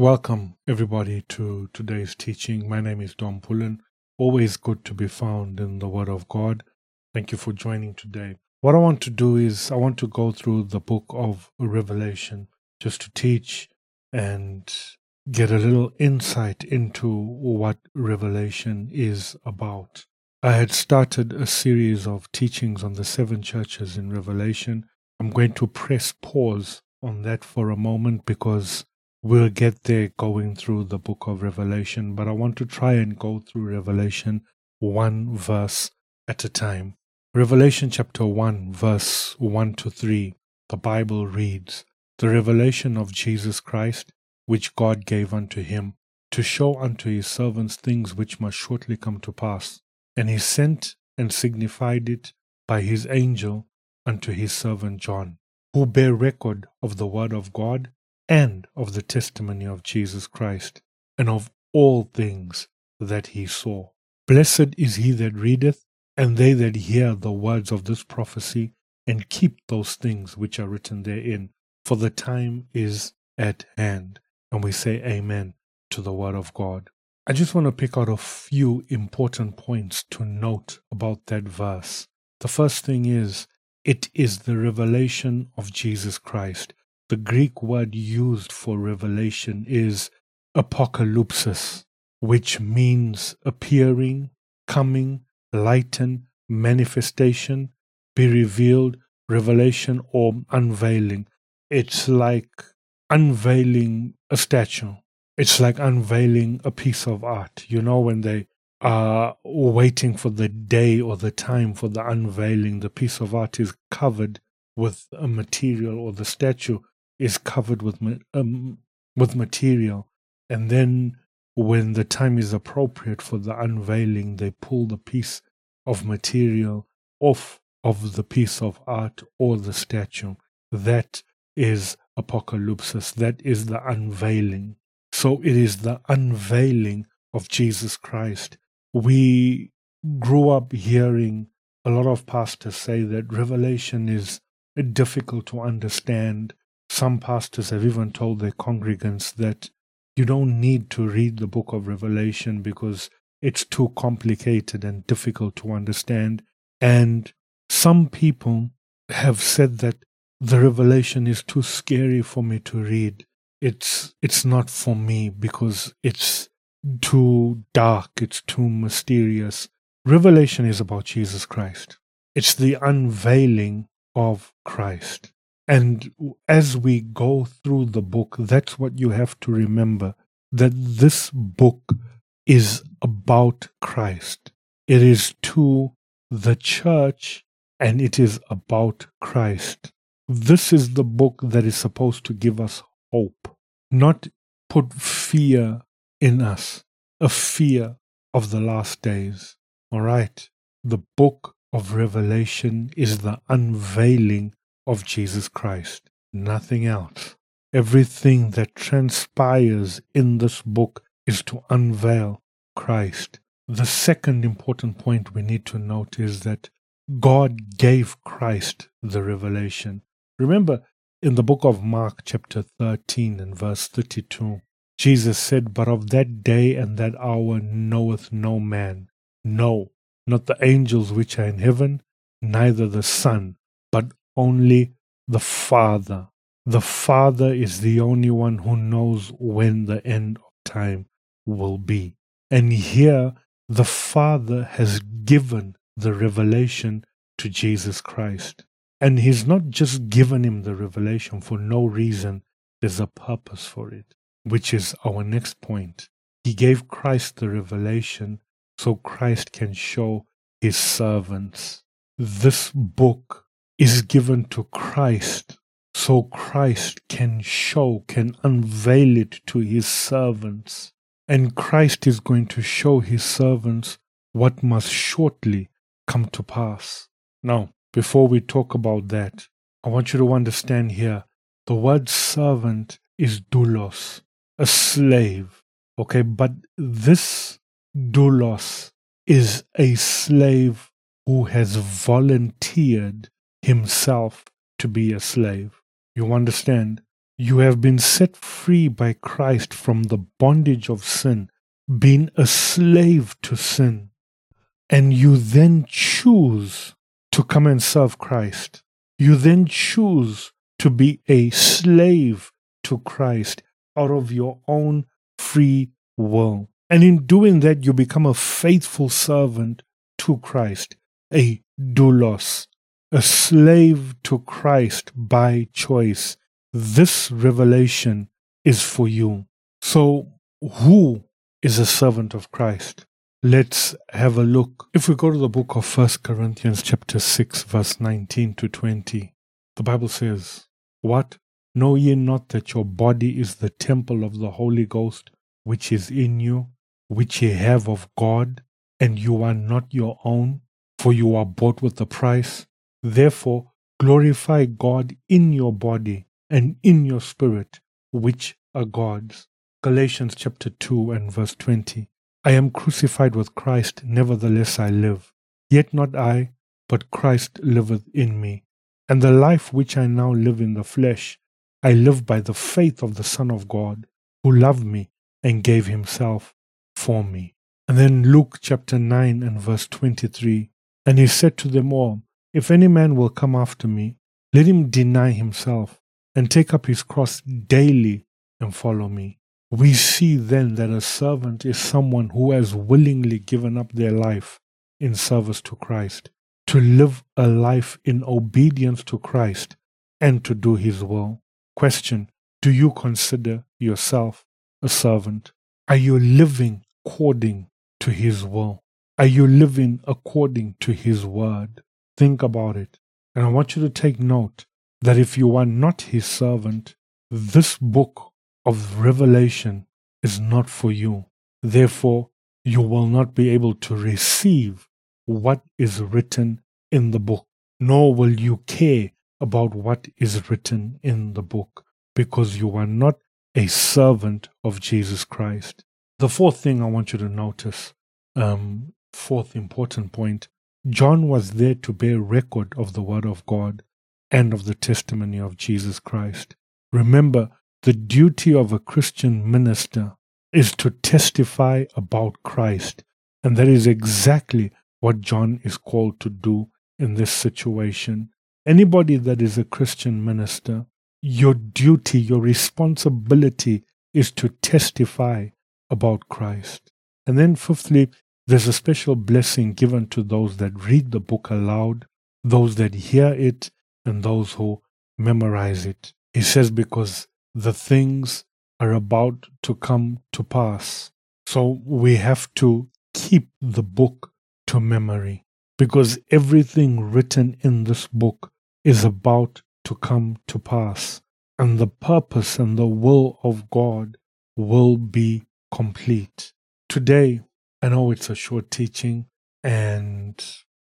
Welcome, everybody, to today's teaching. My name is Dom Pullen. Always good to be found in the Word of God. Thank you for joining today. What I want to do is, I want to go through the book of Revelation just to teach and get a little insight into what Revelation is about. I had started a series of teachings on the seven churches in Revelation. I'm going to press pause on that for a moment because We'll get there going through the book of Revelation, but I want to try and go through Revelation one verse at a time. Revelation chapter 1, verse 1 to 3, the Bible reads The revelation of Jesus Christ, which God gave unto him, to show unto his servants things which must shortly come to pass. And he sent and signified it by his angel unto his servant John, who bare record of the word of God and of the testimony of Jesus Christ, and of all things that he saw. Blessed is he that readeth, and they that hear the words of this prophecy, and keep those things which are written therein, for the time is at hand. And we say Amen to the word of God. I just want to pick out a few important points to note about that verse. The first thing is, it is the revelation of Jesus Christ. The Greek word used for revelation is apocalypsis, which means appearing, coming, lighten, manifestation, be revealed, revelation, or unveiling. It's like unveiling a statue. It's like unveiling a piece of art. You know, when they are waiting for the day or the time for the unveiling, the piece of art is covered with a material or the statue is covered with um, with material, and then when the time is appropriate for the unveiling, they pull the piece of material off of the piece of art or the statue. That is apocalypsis. That is the unveiling. So it is the unveiling of Jesus Christ. We grew up hearing a lot of pastors say that revelation is difficult to understand some pastors have even told their congregants that you don't need to read the book of Revelation because it's too complicated and difficult to understand. And some people have said that the revelation is too scary for me to read. It's it's not for me because it's too dark, it's too mysterious. Revelation is about Jesus Christ. It's the unveiling of Christ. And as we go through the book, that's what you have to remember that this book is about Christ. It is to the church and it is about Christ. This is the book that is supposed to give us hope, not put fear in us, a fear of the last days. All right. The book of Revelation is the unveiling of Jesus Christ, nothing else. Everything that transpires in this book is to unveil Christ. The second important point we need to note is that God gave Christ the revelation. Remember, in the book of Mark, chapter 13 and verse 32, Jesus said, But of that day and that hour knoweth no man, no, not the angels which are in heaven, neither the Son, but only the Father. The Father is the only one who knows when the end of time will be. And here, the Father has given the revelation to Jesus Christ. And He's not just given him the revelation for no reason, there's a purpose for it, which is our next point. He gave Christ the revelation so Christ can show His servants. This book is given to Christ so Christ can show, can unveil it to his servants. And Christ is going to show his servants what must shortly come to pass. Now, before we talk about that, I want you to understand here the word servant is doulos, a slave. Okay, but this doulos is a slave who has volunteered himself to be a slave. You understand? You have been set free by Christ from the bondage of sin, being a slave to sin. And you then choose to come and serve Christ. You then choose to be a slave to Christ out of your own free will. And in doing that, you become a faithful servant to Christ, a doulos, a slave to Christ by choice. This revelation is for you. So, who is a servant of Christ? Let's have a look. If we go to the book of First Corinthians chapter 6 verse 19 to 20, the Bible says, "What know ye not that your body is the temple of the Holy Ghost which is in you, which ye have of God, and you are not your own, for you are bought with a price? Therefore glorify God in your body and in your spirit, which are God's." Galatians chapter 2 and verse 20. I am crucified with Christ, nevertheless I live. Yet not I, but Christ liveth in me. And the life which I now live in the flesh, I live by the faith of the Son of God, who loved me and gave himself for me. And then Luke chapter 9 and verse 23. And he said to them all, If any man will come after me, let him deny himself and take up his cross daily and follow me. We see then that a servant is someone who has willingly given up their life in service to Christ, to live a life in obedience to Christ and to do his will. Question Do you consider yourself a servant? Are you living according to his will? Are you living according to his word? Think about it. And I want you to take note that if you are not his servant, this book of revelation is not for you. Therefore, you will not be able to receive what is written in the book, nor will you care about what is written in the book, because you are not a servant of Jesus Christ. The fourth thing I want you to notice, um, fourth important point, John was there to bear record of the Word of God and of the testimony of Jesus Christ. Remember, the duty of a Christian minister is to testify about Christ. And that is exactly what John is called to do in this situation. Anybody that is a Christian minister, your duty, your responsibility is to testify about Christ. And then, fifthly, there's a special blessing given to those that read the book aloud, those that hear it, and those who memorize it. He says, because the things are about to come to pass. So we have to keep the book to memory because everything written in this book is about to come to pass. And the purpose and the will of God will be complete. Today, I know it's a short teaching and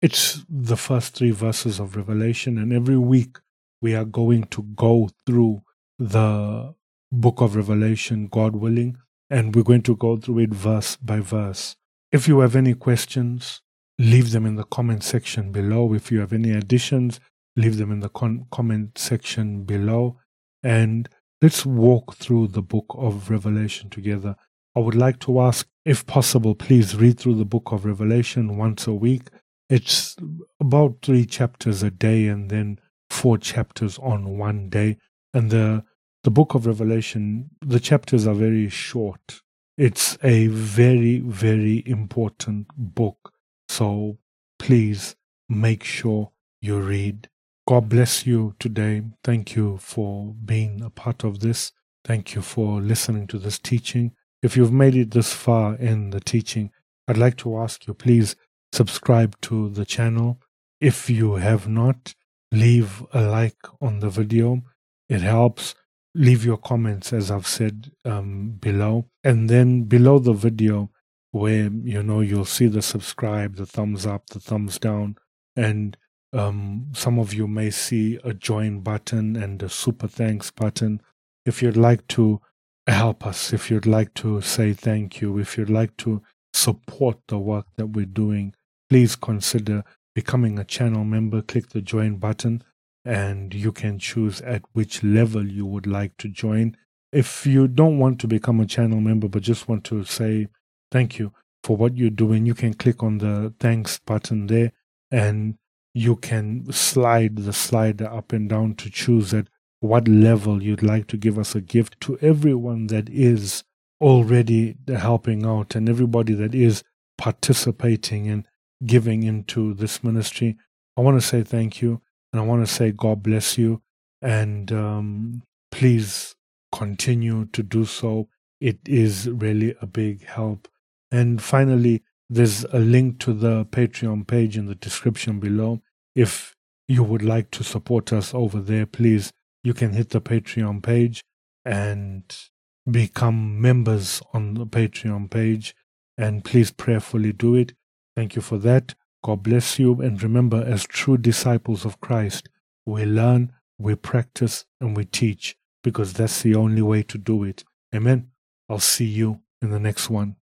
it's the first three verses of Revelation, and every week we are going to go through the book of Revelation, God willing, and we're going to go through it verse by verse. If you have any questions, leave them in the comment section below. If you have any additions, leave them in the con- comment section below. And let's walk through the book of Revelation together. I would like to ask, if possible, please read through the book of Revelation once a week. It's about three chapters a day and then four chapters on one day. And the the book of Revelation, the chapters are very short. It's a very, very important book. So please make sure you read. God bless you today. Thank you for being a part of this. Thank you for listening to this teaching. If you've made it this far in the teaching, I'd like to ask you please subscribe to the channel. If you have not, leave a like on the video. It helps leave your comments as I've said um, below. And then below the video, where you know you'll see the subscribe, the thumbs up, the thumbs down, and um, some of you may see a join button and a super thanks button. If you'd like to help us, if you'd like to say thank you, if you'd like to support the work that we're doing, please consider becoming a channel member. Click the join button and you can choose at which level you would like to join. If you don't want to become a channel member but just want to say thank you for what you're doing, you can click on the thanks button there and you can slide the slider up and down to choose at what level you'd like to give us a gift to everyone that is already helping out and everybody that is participating and giving into this ministry. I want to say thank you and I want to say God bless you and um, please continue to do so. It is really a big help. And finally, there's a link to the Patreon page in the description below. If you would like to support us over there, please, you can hit the Patreon page and become members on the Patreon page. And please prayerfully do it. Thank you for that. God bless you. And remember, as true disciples of Christ, we learn, we practice, and we teach because that's the only way to do it. Amen. I'll see you in the next one.